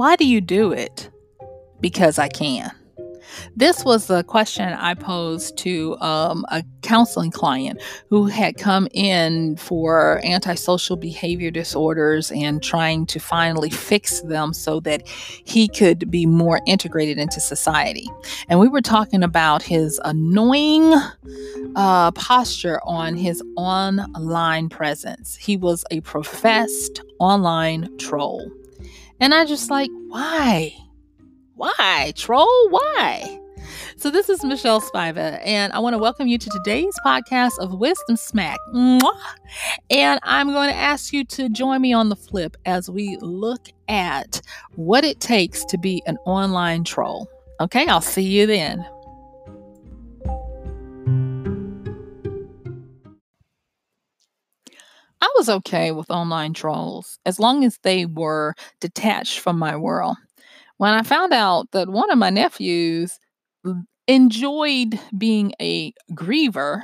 Why do you do it? Because I can. This was the question I posed to um, a counseling client who had come in for antisocial behavior disorders and trying to finally fix them so that he could be more integrated into society. And we were talking about his annoying uh, posture on his online presence. He was a professed online troll. And I just like, why? Why? Troll? Why? So, this is Michelle Spiva, and I want to welcome you to today's podcast of Wisdom Smack. Mwah! And I'm going to ask you to join me on the flip as we look at what it takes to be an online troll. Okay, I'll see you then. I was okay with online trolls as long as they were detached from my world when I found out that one of my nephews enjoyed being a griever,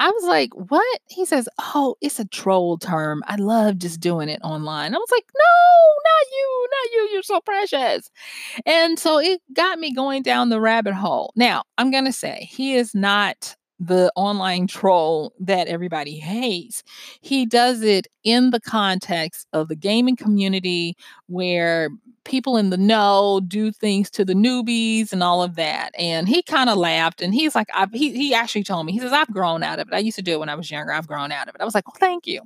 I was like, what? He says, oh, it's a troll term. I love just doing it online. I was like, no, not you, not you. You're so precious. And so it got me going down the rabbit hole. Now, I'm going to say he is not the online troll that everybody hates. He does it in the context of the gaming community where people in the know do things to the newbies and all of that. And he kind of laughed and he's like, I, he, he actually told me, he says, I've grown out of it. I used to do it when I was younger. I've grown out of it. I was like, well, thank you.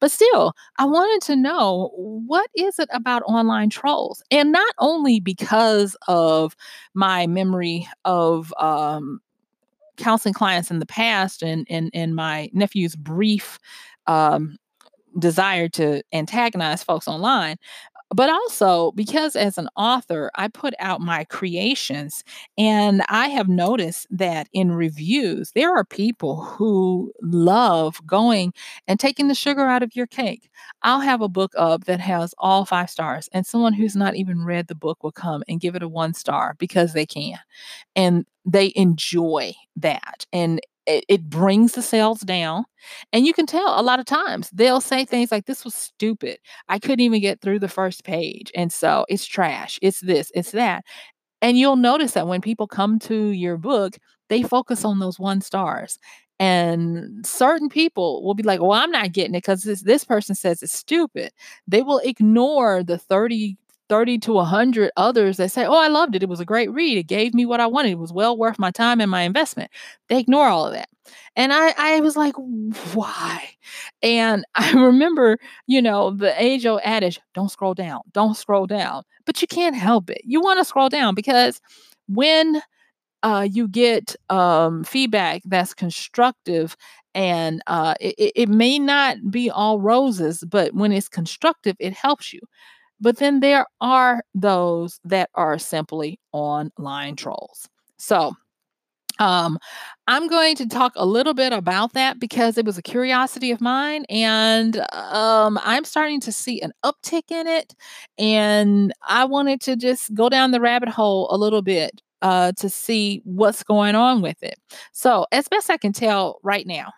But still, I wanted to know what is it about online trolls? And not only because of my memory of, um, counseling clients in the past and in, and my nephew's brief um, desire to antagonize folks online but also because as an author, I put out my creations, and I have noticed that in reviews, there are people who love going and taking the sugar out of your cake. I'll have a book up that has all five stars, and someone who's not even read the book will come and give it a one star because they can. And they enjoy that. And it, it brings the sales down. And you can tell a lot of times they'll say things like, This was stupid. I couldn't even get through the first page. And so it's trash. It's this, it's that. And you'll notice that when people come to your book, they focus on those one stars. And certain people will be like, Well, I'm not getting it because this, this person says it's stupid. They will ignore the 30 30 to 100 others that say, Oh, I loved it. It was a great read. It gave me what I wanted. It was well worth my time and my investment. They ignore all of that. And I, I was like, Why? And I remember, you know, the age old adage don't scroll down, don't scroll down. But you can't help it. You want to scroll down because when uh, you get um, feedback that's constructive and uh, it, it may not be all roses, but when it's constructive, it helps you. But then there are those that are simply online trolls. So, um, I'm going to talk a little bit about that because it was a curiosity of mine, and um, I'm starting to see an uptick in it. And I wanted to just go down the rabbit hole a little bit uh, to see what's going on with it. So, as best I can tell right now,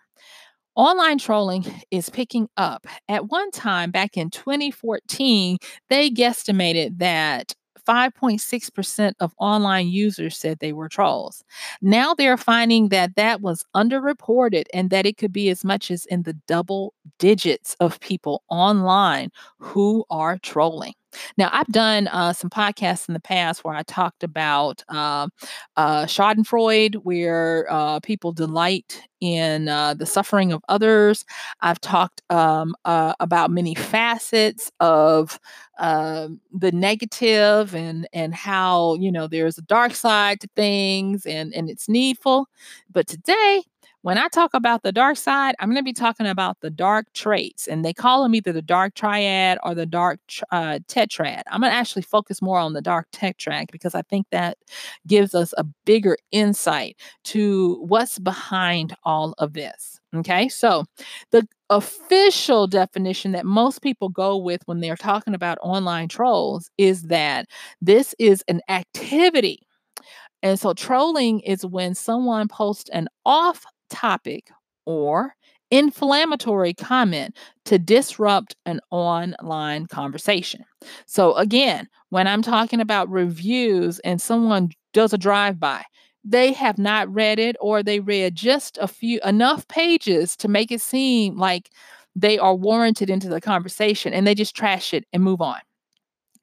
Online trolling is picking up. At one time back in 2014, they guesstimated that 5.6% of online users said they were trolls. Now they're finding that that was underreported and that it could be as much as in the double digits of people online who are trolling. Now, I've done uh, some podcasts in the past where I talked about uh, uh, Schadenfreude, where uh, people delight in uh, the suffering of others. I've talked um, uh, about many facets of the negative and and how you know there's a dark side to things and and it's needful. But today when I talk about the dark side, I'm going to be talking about the dark traits, and they call them either the dark triad or the dark uh, tetrad. I'm going to actually focus more on the dark tetrad because I think that gives us a bigger insight to what's behind all of this. Okay, so the official definition that most people go with when they're talking about online trolls is that this is an activity. And so trolling is when someone posts an off topic or inflammatory comment to disrupt an online conversation. So, again, when I'm talking about reviews and someone does a drive by, they have not read it or they read just a few enough pages to make it seem like they are warranted into the conversation and they just trash it and move on.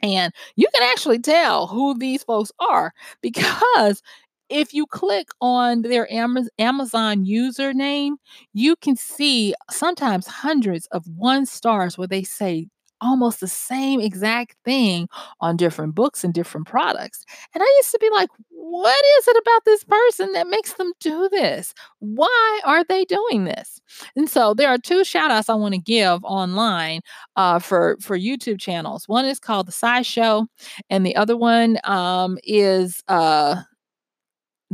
And you can actually tell who these folks are because if you click on their Amazon username, you can see sometimes hundreds of one stars where they say almost the same exact thing on different books and different products. And I used to be like, what is it about this person that makes them do this? Why are they doing this? And so there are two shout outs I want to give online uh, for, for YouTube channels. One is called The SciShow, and the other one um, is uh,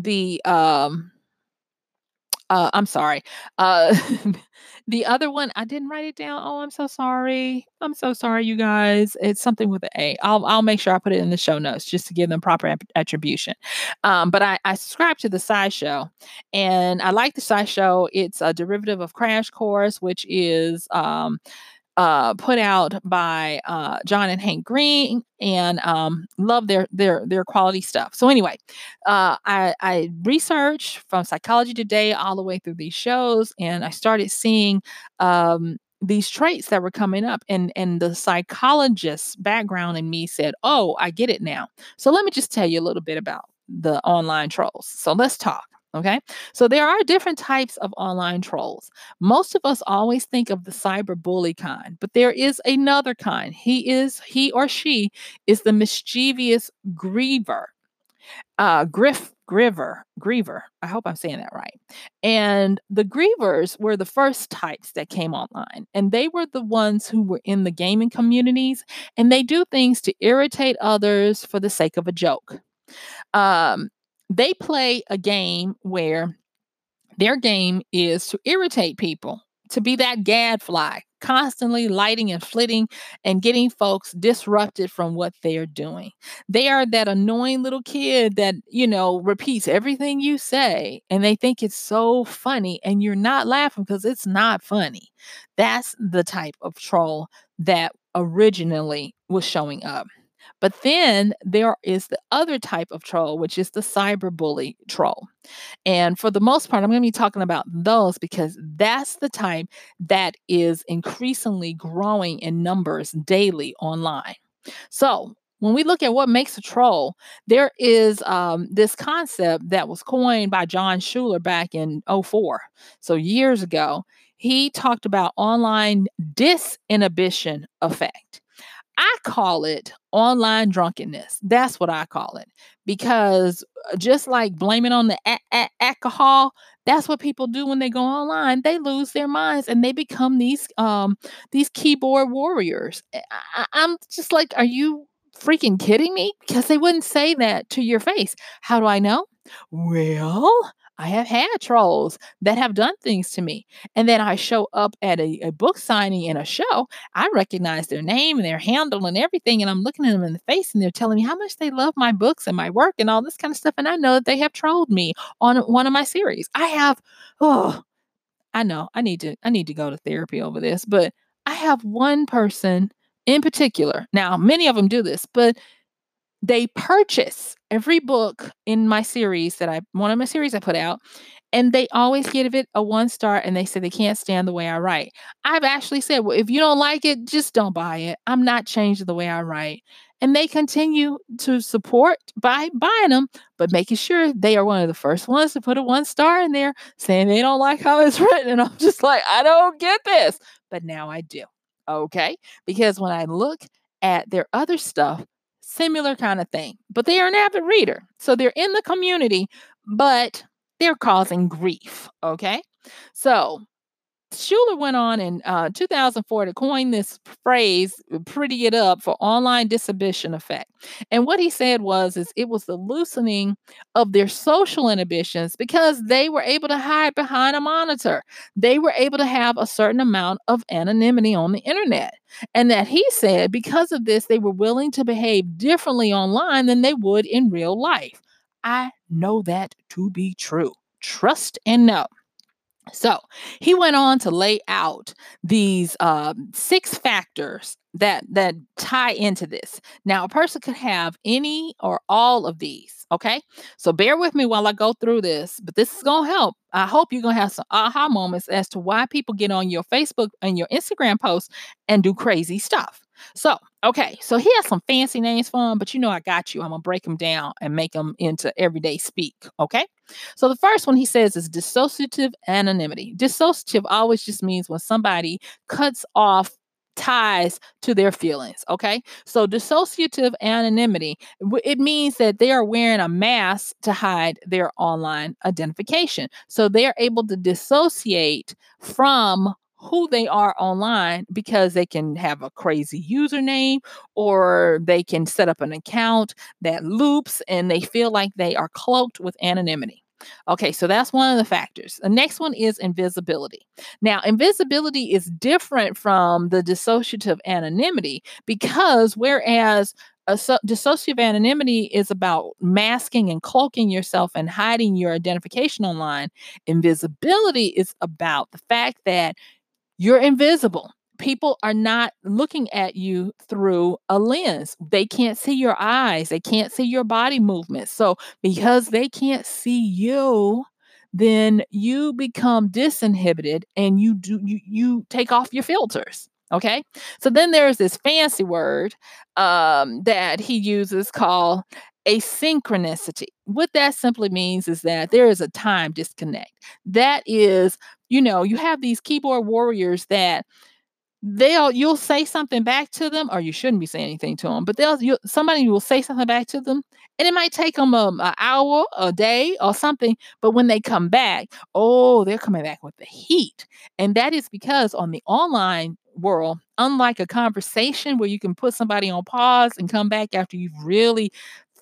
the. Um, uh, I'm sorry. Uh, the other one, I didn't write it down. Oh, I'm so sorry. I'm so sorry, you guys. It's something with an A. I'll I'll make sure I put it in the show notes just to give them proper attribution. Um, but I, I subscribe to the SciShow, and I like the SciShow. It's a derivative of Crash Course, which is um, uh, put out by uh, John and Hank Green, and um, love their their their quality stuff. So anyway, uh, I, I researched from Psychology Today all the way through these shows, and I started seeing um, these traits that were coming up, and and the psychologist's background in me said, "Oh, I get it now." So let me just tell you a little bit about the online trolls. So let's talk. Okay. So there are different types of online trolls. Most of us always think of the cyber bully kind, but there is another kind. He is, he or she is the mischievous griever. Uh, griff, griever, griever. I hope I'm saying that right. And the grievers were the first types that came online, and they were the ones who were in the gaming communities, and they do things to irritate others for the sake of a joke. Um, they play a game where their game is to irritate people, to be that gadfly, constantly lighting and flitting and getting folks disrupted from what they're doing. They are that annoying little kid that, you know, repeats everything you say and they think it's so funny and you're not laughing because it's not funny. That's the type of troll that originally was showing up. But then there is the other type of troll, which is the cyberbully troll. And for the most part, I'm going to be talking about those because that's the type that is increasingly growing in numbers daily online. So, when we look at what makes a troll, there is um, this concept that was coined by John Suler back in 04, so years ago. He talked about online disinhibition effect. I call it online drunkenness. That's what I call it. Because uh, just like blaming on the a- a- alcohol, that's what people do when they go online. They lose their minds and they become these um these keyboard warriors. I- I'm just like, are you freaking kidding me? Because they wouldn't say that to your face. How do I know? Well, I have had trolls that have done things to me. And then I show up at a, a book signing in a show. I recognize their name and their handle and everything. And I'm looking at them in the face and they're telling me how much they love my books and my work and all this kind of stuff. And I know that they have trolled me on one of my series. I have, oh, I know I need to, I need to go to therapy over this, but I have one person in particular. Now, many of them do this, but they purchase every book in my series that I one of my series I put out and they always give it a one star and they say they can't stand the way I write. I've actually said, well, if you don't like it, just don't buy it. I'm not changing the way I write. And they continue to support by buying them, but making sure they are one of the first ones to put a one star in there saying they don't like how it's written. And I'm just like, I don't get this. But now I do. Okay. Because when I look at their other stuff, similar kind of thing. But they are an avid reader. So they're in the community, but they're causing grief. Okay. So Suler went on in uh, 2004 to coin this phrase, pretty it up for online disinhibition effect. And what he said was, is it was the loosening of their social inhibitions because they were able to hide behind a monitor. They were able to have a certain amount of anonymity on the internet. And that he said, because of this, they were willing to behave differently online than they would in real life. I know that to be true. Trust and know. So he went on to lay out these um, six factors that that tie into this. Now, a person could have any or all of these. Okay, so bear with me while I go through this, but this is gonna help. I hope you're gonna have some aha moments as to why people get on your Facebook and your Instagram posts and do crazy stuff. So, okay, so he has some fancy names for them, but you know I got you. I'm gonna break them down and make them into everyday speak. Okay. So the first one he says is dissociative anonymity. Dissociative always just means when somebody cuts off ties to their feelings. Okay. So dissociative anonymity, it means that they are wearing a mask to hide their online identification. So they are able to dissociate from who they are online because they can have a crazy username or they can set up an account that loops and they feel like they are cloaked with anonymity. Okay, so that's one of the factors. The next one is invisibility. Now, invisibility is different from the dissociative anonymity because whereas so- dissociative anonymity is about masking and cloaking yourself and hiding your identification online, invisibility is about the fact that you're invisible. People are not looking at you through a lens. They can't see your eyes. They can't see your body movements. So, because they can't see you, then you become disinhibited and you do you, you take off your filters. Okay. So then there's this fancy word um, that he uses called asynchronicity. What that simply means is that there is a time disconnect. That is you know, you have these keyboard warriors that they'll you'll say something back to them or you shouldn't be saying anything to them but they'll you, somebody will say something back to them and it might take them um, an hour a day or something but when they come back oh they're coming back with the heat and that is because on the online world unlike a conversation where you can put somebody on pause and come back after you've really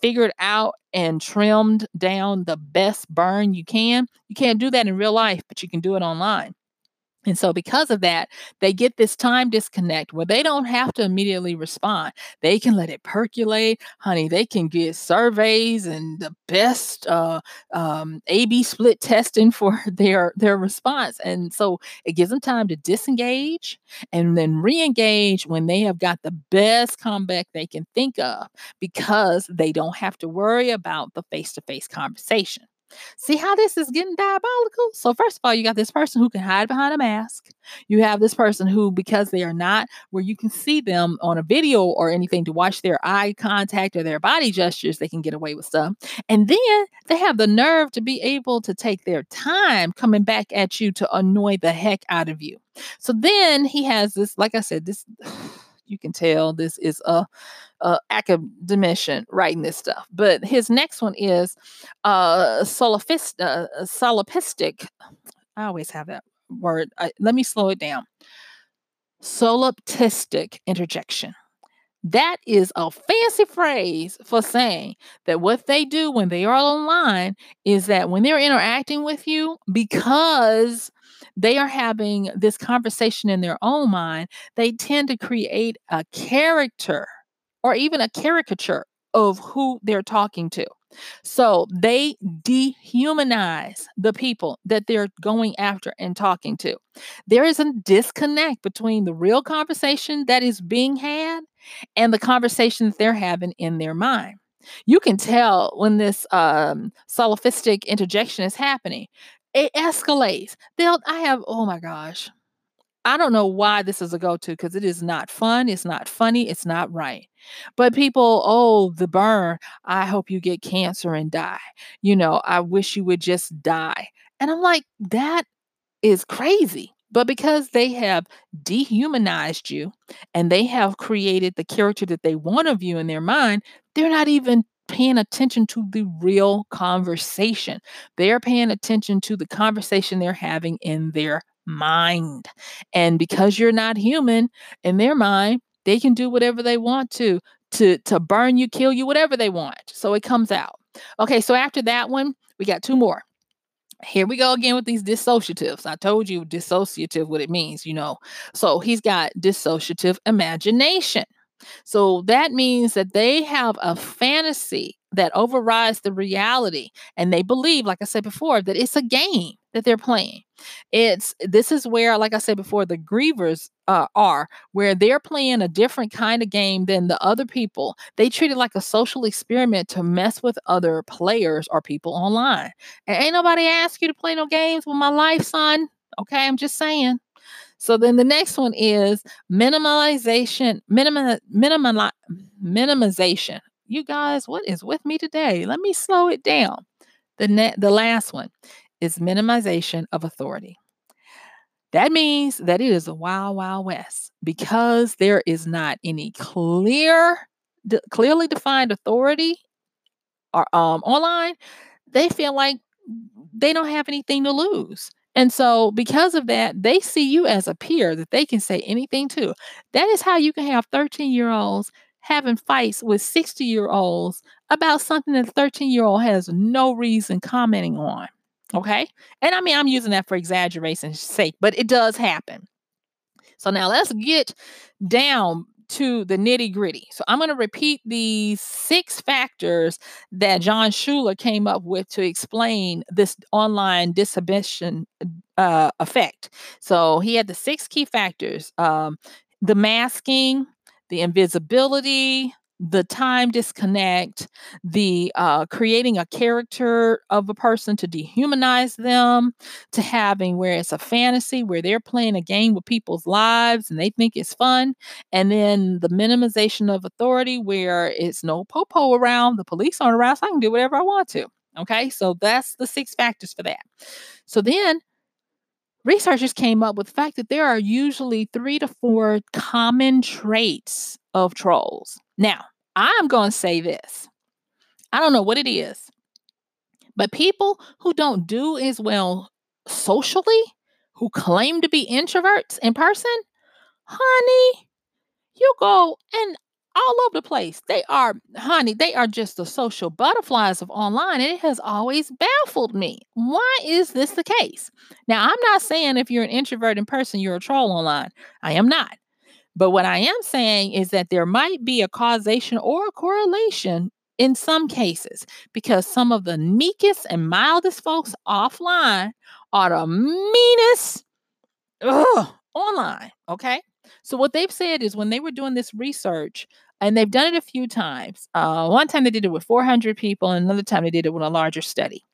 figured out and trimmed down the best burn you can. You can't do that in real life, but you can do it online. And so, because of that, they get this time disconnect where they don't have to immediately respond. They can let it percolate. Honey, they can get surveys and the best uh, um, A B split testing for their, their response. And so, it gives them time to disengage and then re engage when they have got the best comeback they can think of because they don't have to worry about the face to face conversation. See how this is getting diabolical? So, first of all, you got this person who can hide behind a mask. You have this person who, because they are not where you can see them on a video or anything to watch their eye contact or their body gestures, they can get away with stuff. And then they have the nerve to be able to take their time coming back at you to annoy the heck out of you. So then he has this, like I said, this you can tell this is a, a academician writing this stuff. But his next one is uh, uh, solipsistic. I always have that word. I, let me slow it down. Solipsistic introjection. That is a fancy phrase for saying that what they do when they are online is that when they're interacting with you, because they are having this conversation in their own mind, they tend to create a character or even a caricature of who they're talking to. So they dehumanize the people that they're going after and talking to. There is a disconnect between the real conversation that is being had and the conversation that they're having in their mind. You can tell when this um, solipsistic introjection is happening it escalates. They'll I have oh my gosh. I don't know why this is a go-to because it is not fun, it's not funny, it's not right. But people, oh, the burn, I hope you get cancer and die. You know, I wish you would just die. And I'm like, that is crazy. But because they have dehumanized you and they have created the character that they want of you in their mind, they're not even paying attention to the real conversation. They're paying attention to the conversation they're having in their mind. And because you're not human in their mind, they can do whatever they want to to to burn you, kill you, whatever they want. So it comes out. Okay, so after that one, we got two more. Here we go again with these dissociatives. I told you dissociative what it means, you know. So he's got dissociative imagination. So that means that they have a fantasy that overrides the reality. And they believe, like I said before, that it's a game that they're playing. It's this is where, like I said before, the grievers uh, are, where they're playing a different kind of game than the other people. They treat it like a social experiment to mess with other players or people online. And ain't nobody asked you to play no games with my life, son. Okay, I'm just saying. So then the next one is minimalization, minimum, minimization. You guys, what is with me today? Let me slow it down. The net, the last one is minimization of authority. That means that it is a wild, wild west because there is not any clear, clearly defined authority or um, online. They feel like they don't have anything to lose. And so, because of that, they see you as a peer that they can say anything to. That is how you can have 13 year olds having fights with 60 year olds about something that 13 year old has no reason commenting on. Okay. And I mean, I'm using that for exaggeration's sake, but it does happen. So now let's get down to the nitty gritty. So I'm going to repeat these six factors that John Suler came up with to explain this online disinhibition uh, effect. So he had the six key factors um, the masking, the invisibility, the time disconnect, the uh, creating a character of a person to dehumanize them, to having where it's a fantasy where they're playing a game with people's lives and they think it's fun, and then the minimization of authority where it's no popo around, the police aren't around, so I can do whatever I want to. Okay, so that's the six factors for that. So then researchers came up with the fact that there are usually three to four common traits of trolls. Now, I'm going to say this I don't know what it is, but people who don't do as well socially, who claim to be introverts in person, honey, you go and all over the place. They are, honey, they are just the social butterflies of online. And it has always baffled me. Why is this the case? Now, I'm not saying if you're an introvert in person, you're a troll online. I am not. But what I am saying is that there might be a causation or a correlation in some cases because some of the meekest and mildest folks offline are the meanest ugh, online. Okay. So, what they've said is when they were doing this research, and they've done it a few times. Uh, one time they did it with 400 people, and another time they did it with a larger study,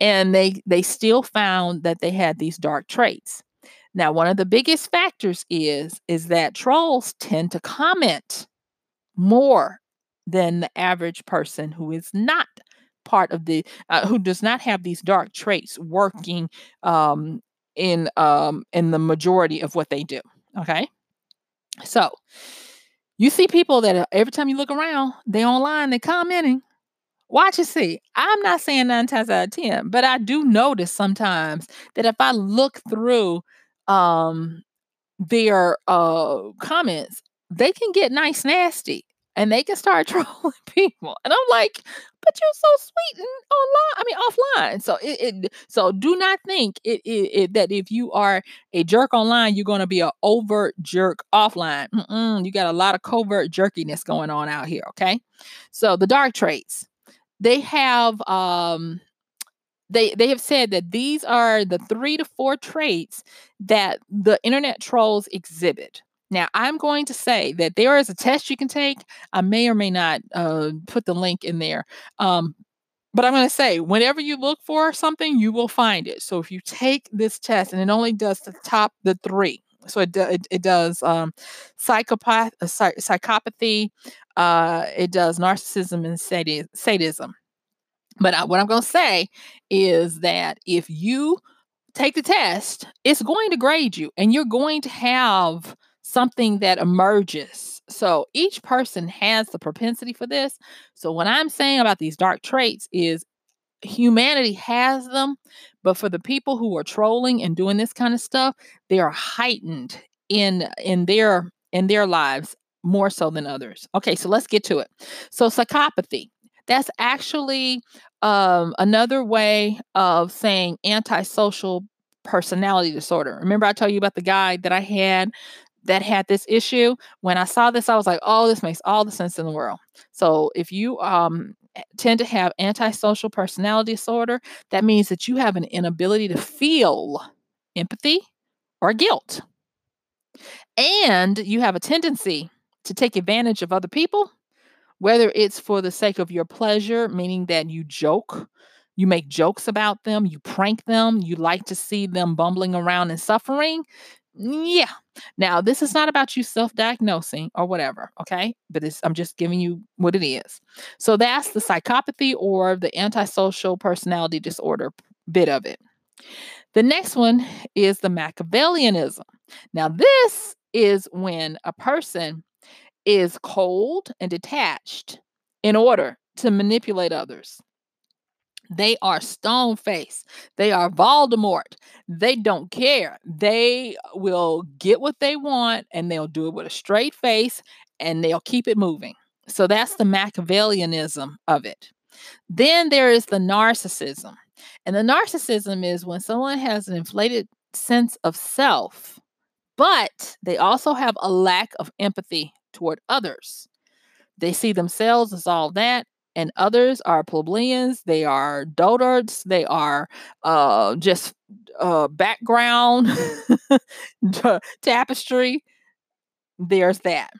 and they they still found that they had these dark traits. Now, one of the biggest factors is is that trolls tend to comment more than the average person who is not part of the uh, who does not have these dark traits working um, in um, in the majority of what they do. Okay, so you see people that every time you look around, they online, they commenting. Watch and see. I'm not saying nine times out of ten, but I do notice sometimes that if I look through um their uh comments, they can get nice nasty and they can start trolling people. And I'm like, but you're so sweet and online. I mean, offline. So it, it so do not think it, it, it, that if you are a jerk online, you're going to be an overt jerk offline. Mm-mm, you got a lot of covert jerkiness going on out here. Okay, so the dark traits they have um they they have said that these are the three to four traits that the internet trolls exhibit. Now, I'm going to say that there is a test you can take. I may or may not uh, put the link in there. Um, but I'm going to say, whenever you look for something, you will find it. So if you take this test, and it only does the top the three, so it it, it does um, psychopath, uh, psychopathy, uh, it does narcissism and sadism. But I, what I'm going to say is that if you take the test, it's going to grade you and you're going to have something that emerges. So each person has the propensity for this. So what I'm saying about these dark traits is humanity has them, but for the people who are trolling and doing this kind of stuff, they are heightened in in their in their lives more so than others. Okay, so let's get to it. So psychopathy. That's actually um, another way of saying antisocial personality disorder. Remember, I told you about the guy that I had that had this issue. When I saw this, I was like, oh, this makes all the sense in the world. So if you um, tend to have antisocial personality disorder, that means that you have an inability to feel empathy or guilt. And you have a tendency to take advantage of other people, whether it's for the sake of your pleasure, meaning that you joke, you make jokes about them, you prank them, you like to see them bumbling around and suffering. Yeah. Now, this is not about you self diagnosing or whatever, okay? But I'm just giving you what it is. So that's the psychopathy or the antisocial personality disorder bit of it. The next one is the Machiavellianism. Now, this is when a person is cold and detached in order to manipulate others. They are stone faced. They are Voldemort. They don't care. They will get what they want and they'll do it with a straight face and they'll keep it moving. So that's the Machiavellianism of it. Then there is the narcissism. And the narcissism is when someone has an inflated sense of self, but they also have a lack of empathy toward others. They see themselves as all that, and others are plebeians, they are dotards, they are uh, just uh, background tapestry. There's that.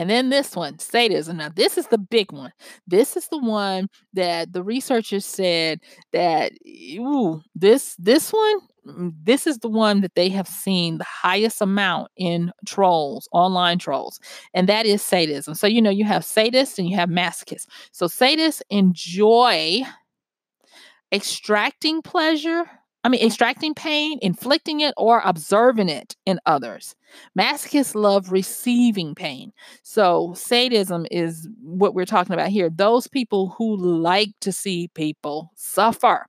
And then this one, sadism. Now, this is the big one. This is the one that the researchers said that ooh, this this one, Mm, this is the one that they have seen the highest amount in trolls, online trolls, and that is sadism. So you know, you have sadists and you have masochists. So sadists enjoy extracting pleasure I mean, extracting pain, inflicting it, or observing it in others. Masochists love receiving pain. So, sadism is what we're talking about here. Those people who like to see people suffer.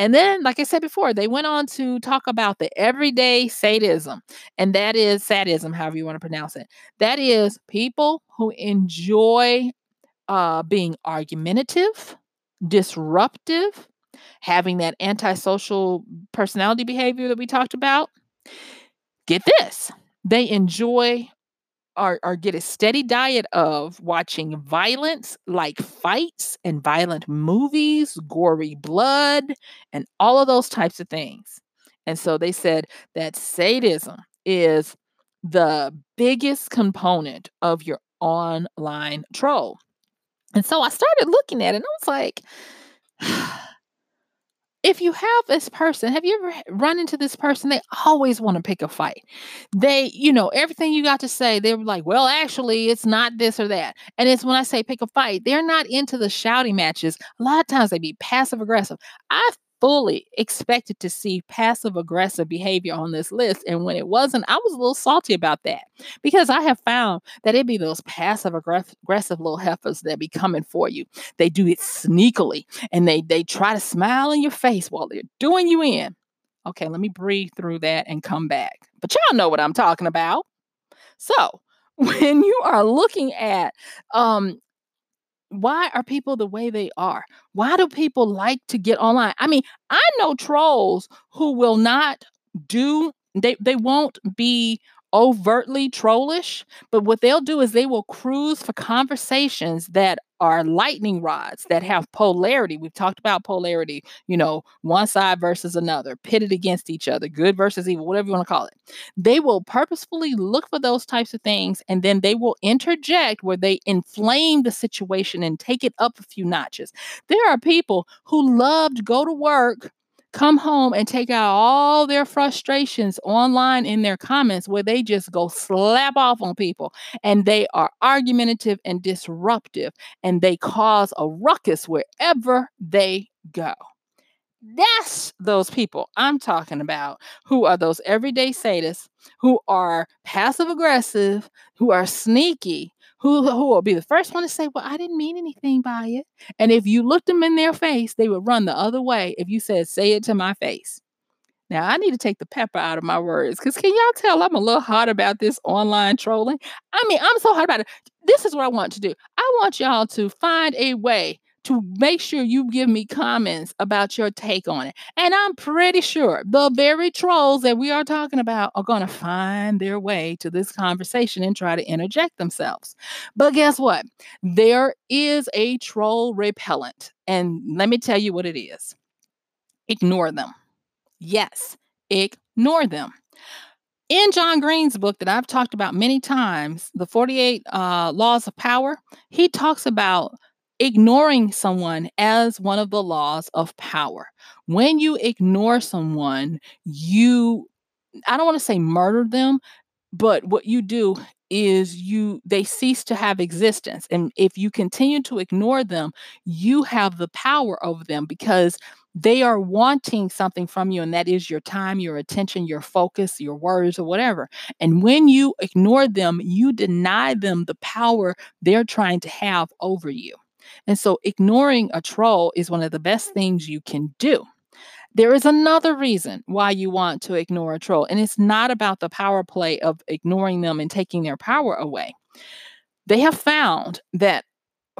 And then, like I said before, they went on to talk about the everyday sadism, and that is sadism, however you want to pronounce it. That is people who enjoy uh, being argumentative, disruptive, having that antisocial personality behavior that we talked about, get this they enjoy or, or get a steady diet of watching violence like fights and violent movies, gory blood, and all of those types of things. And so they said that sadism is the biggest component of your online troll. And so I started looking at it and I was like, if you have this person, have you ever run into this person? They always want to pick a fight. They, you know, everything you got to say, they're like, well, actually, it's not this or that. And it's when I say pick a fight, they're not into the shouting matches. A lot of times they be passive aggressive. I fully expected to see passive aggressive behavior on this list. And when it wasn't, I was a little salty about that because I have found that it be those passive aggressive little heifers that be coming for you. They do it sneakily and they they try to smile in your face while they're doing you in. Okay, let me breathe through that and come back. But y'all know what I'm talking about. So, when you are looking at um, why are people the way they are? Why do people like to get online? I mean, I know trolls who will not do they they won't be overtly trollish, but what they'll do is they will cruise for conversations that are lightning rods that have polarity. We've talked about polarity, you know, one side versus another, pitted against each other, good versus evil, whatever you want to call it. They will purposefully look for those types of things and then they will interject where they inflame the situation and take it up a few notches. There are people who love go to work come home and take out all their frustrations online in their comments where they just go slap off on people and they are argumentative and disruptive and they cause a ruckus wherever they go. That's those people I'm talking about who are those everyday sadists who are passive aggressive, who are sneaky, who who will be the first one to say, "Well, I didn't mean anything by it." And if you looked them in their face, they would run the other way if you said, "Say it to my face." Now, I need to take the pepper out of my words because can y'all tell I'm a little hot about this online trolling? I mean, I'm so hot about it. This is what I want to do. I want y'all to find a way to make sure you give me comments about your take on it. And I'm pretty sure the very trolls that we are talking about are going to find their way to this conversation and try to interject themselves. But guess what? There is a troll repellent. And let me tell you what it is ignore them. Yes, ignore them in John Green's book that I've talked about many times, The 48 uh, Laws of Power, he talks about ignoring someone as one of the laws of power. When you ignore someone, you, I don't want to say murder them, but what you do is you they cease to have existence. And if you continue to ignore them you have the power over them because they are wanting something from you and that is your time your attention your focus your words or whatever. And when you ignore them you deny them the power they're trying to have over you and so ignoring a troll is one of the best things you can do. There is another reason why you want to ignore a troll, and it's not about the power play of ignoring them and taking their power away. They have found that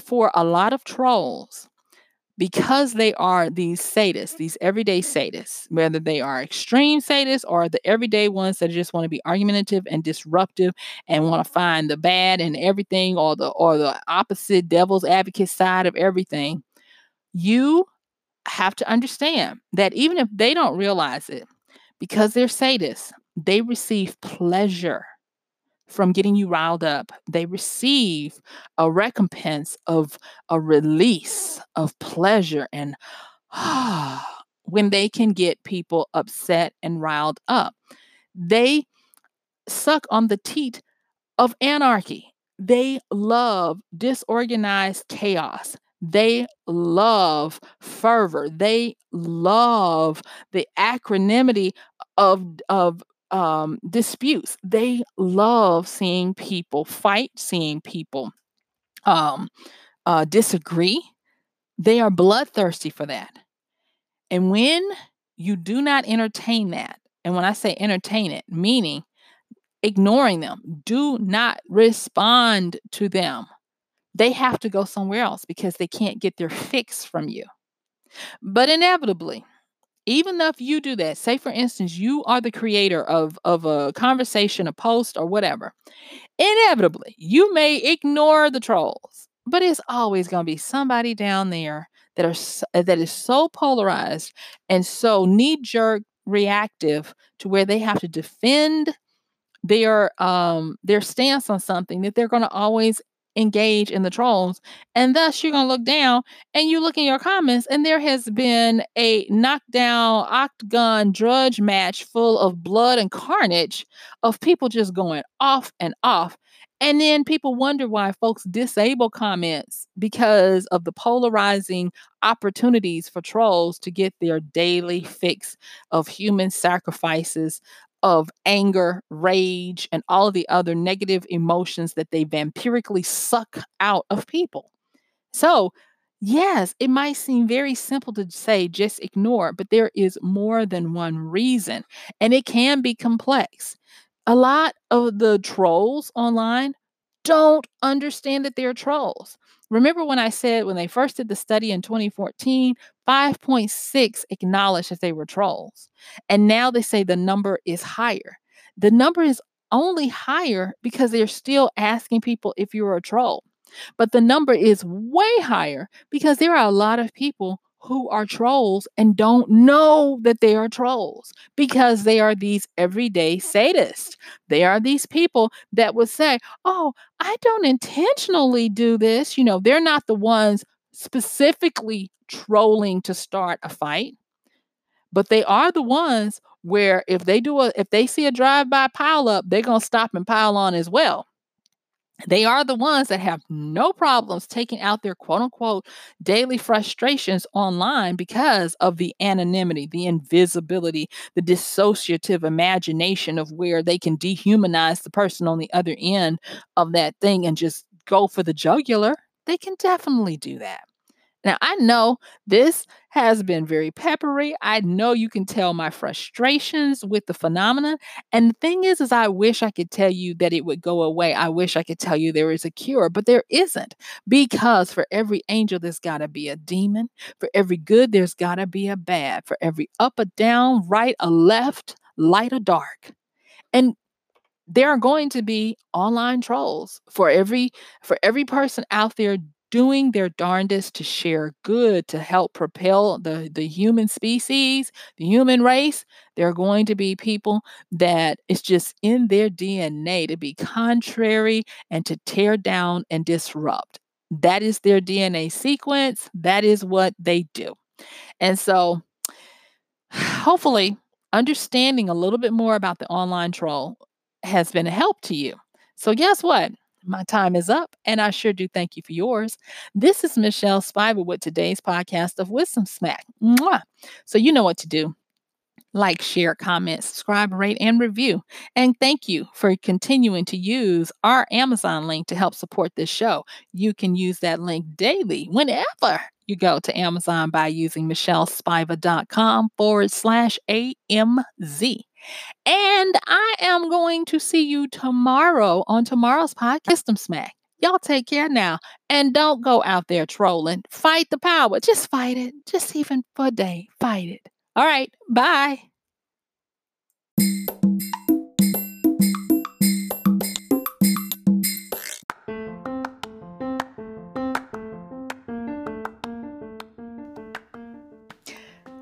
for a lot of trolls, because they are these sadists, these everyday sadists, whether they are extreme sadists or the everyday ones that just want to be argumentative and disruptive and want to find the bad in everything or the or the opposite devil's advocate side of everything, you have to understand that even if they don't realize it, because they're sadists, they receive pleasure from getting you riled up. They receive a recompense of a release of pleasure and when they can get people upset and riled up. They suck on the teat of anarchy. They love disorganized chaos. They love fervor. They love the acronymity of, of um, disputes. They love seeing people fight, seeing people um, uh, disagree. They are bloodthirsty for that. And when you do not entertain that, and when I say entertain it, meaning ignoring them, do not respond to them. They have to go somewhere else because they can't get their fix from you. But inevitably, even if you do that say for instance you are the creator of of a conversation a post or whatever inevitably you may ignore the trolls but it's always going to be somebody down there that are that is so polarized and so knee jerk reactive to where they have to defend their um their stance on something that they're going to always engage in the trolls. And thus you're to look down and you look in your comments, and there has been a knockdown, octagon drudge match full of blood and carnage of people just going off and off. And then people wonder why folks disable comments because of the polarizing opportunities for trolls to get their daily fix of human sacrifices, of anger, rage, and all of the other negative emotions that they vampirically suck out of people. So, yes, it might seem very simple to say just ignore, but there is more than one reason, and it can be complex. A lot of the trolls online don't understand that they're trolls. Remember when I said when they first did the study in 2014, 5.6 acknowledged that they were trolls. And now they say the number is higher. The number is only higher because they're still asking people if you're a troll. But the number is way higher because there are a lot of people who are trolls and don't know that they are trolls because they are these everyday sadists. They are these people that would say, Oh, I don't intentionally do this. You know, they're not the ones specifically trolling to start a fight, but they are the ones where if they do a if they see a drive-by pile up, they're gonna stop and pile on as well. They are the ones that have no problems taking out their quote unquote daily frustrations online because of the anonymity, the invisibility, the dissociative imagination of where they can dehumanize the person on the other end of that thing and just go for the jugular. They can definitely do that. Now, I know this has been very peppery. I know you can tell my frustrations with the phenomenon. And the thing is, is I wish I could tell you that it would go away. I wish I could tell you there is a cure, but there isn't. Because for every angel, there's got to be a demon. For every good, there's got to be a bad. For every up, a down, right, a left, light, or dark. And there are going to be online trolls for every for every person out there doing their darndest to share good to help propel the, the human species, the human race, there are going to be people that it's just in their DNA to be contrary and to tear down and disrupt. That is their DNA sequence. That is what they do. And so, hopefully, understanding a little bit more about the online troll has been a help to you. So, guess what? My time is up, and I sure do thank you for yours. This is Michelle Spiva with today's podcast of Wisdom Smack. Mwah. So, you know what to do. Like, share, comment, subscribe, rate, and review. And thank you for continuing to use our Amazon link to help support this show. You can use that link daily whenever you go to Amazon by using michellespiva.com forward slash AMZ. And I am going to see you tomorrow on tomorrow's podcast, System Smack. Y'all take care now. And don't go out there trolling. Fight the power. Just fight it. Just even for a day. Fight it. All right. Bye.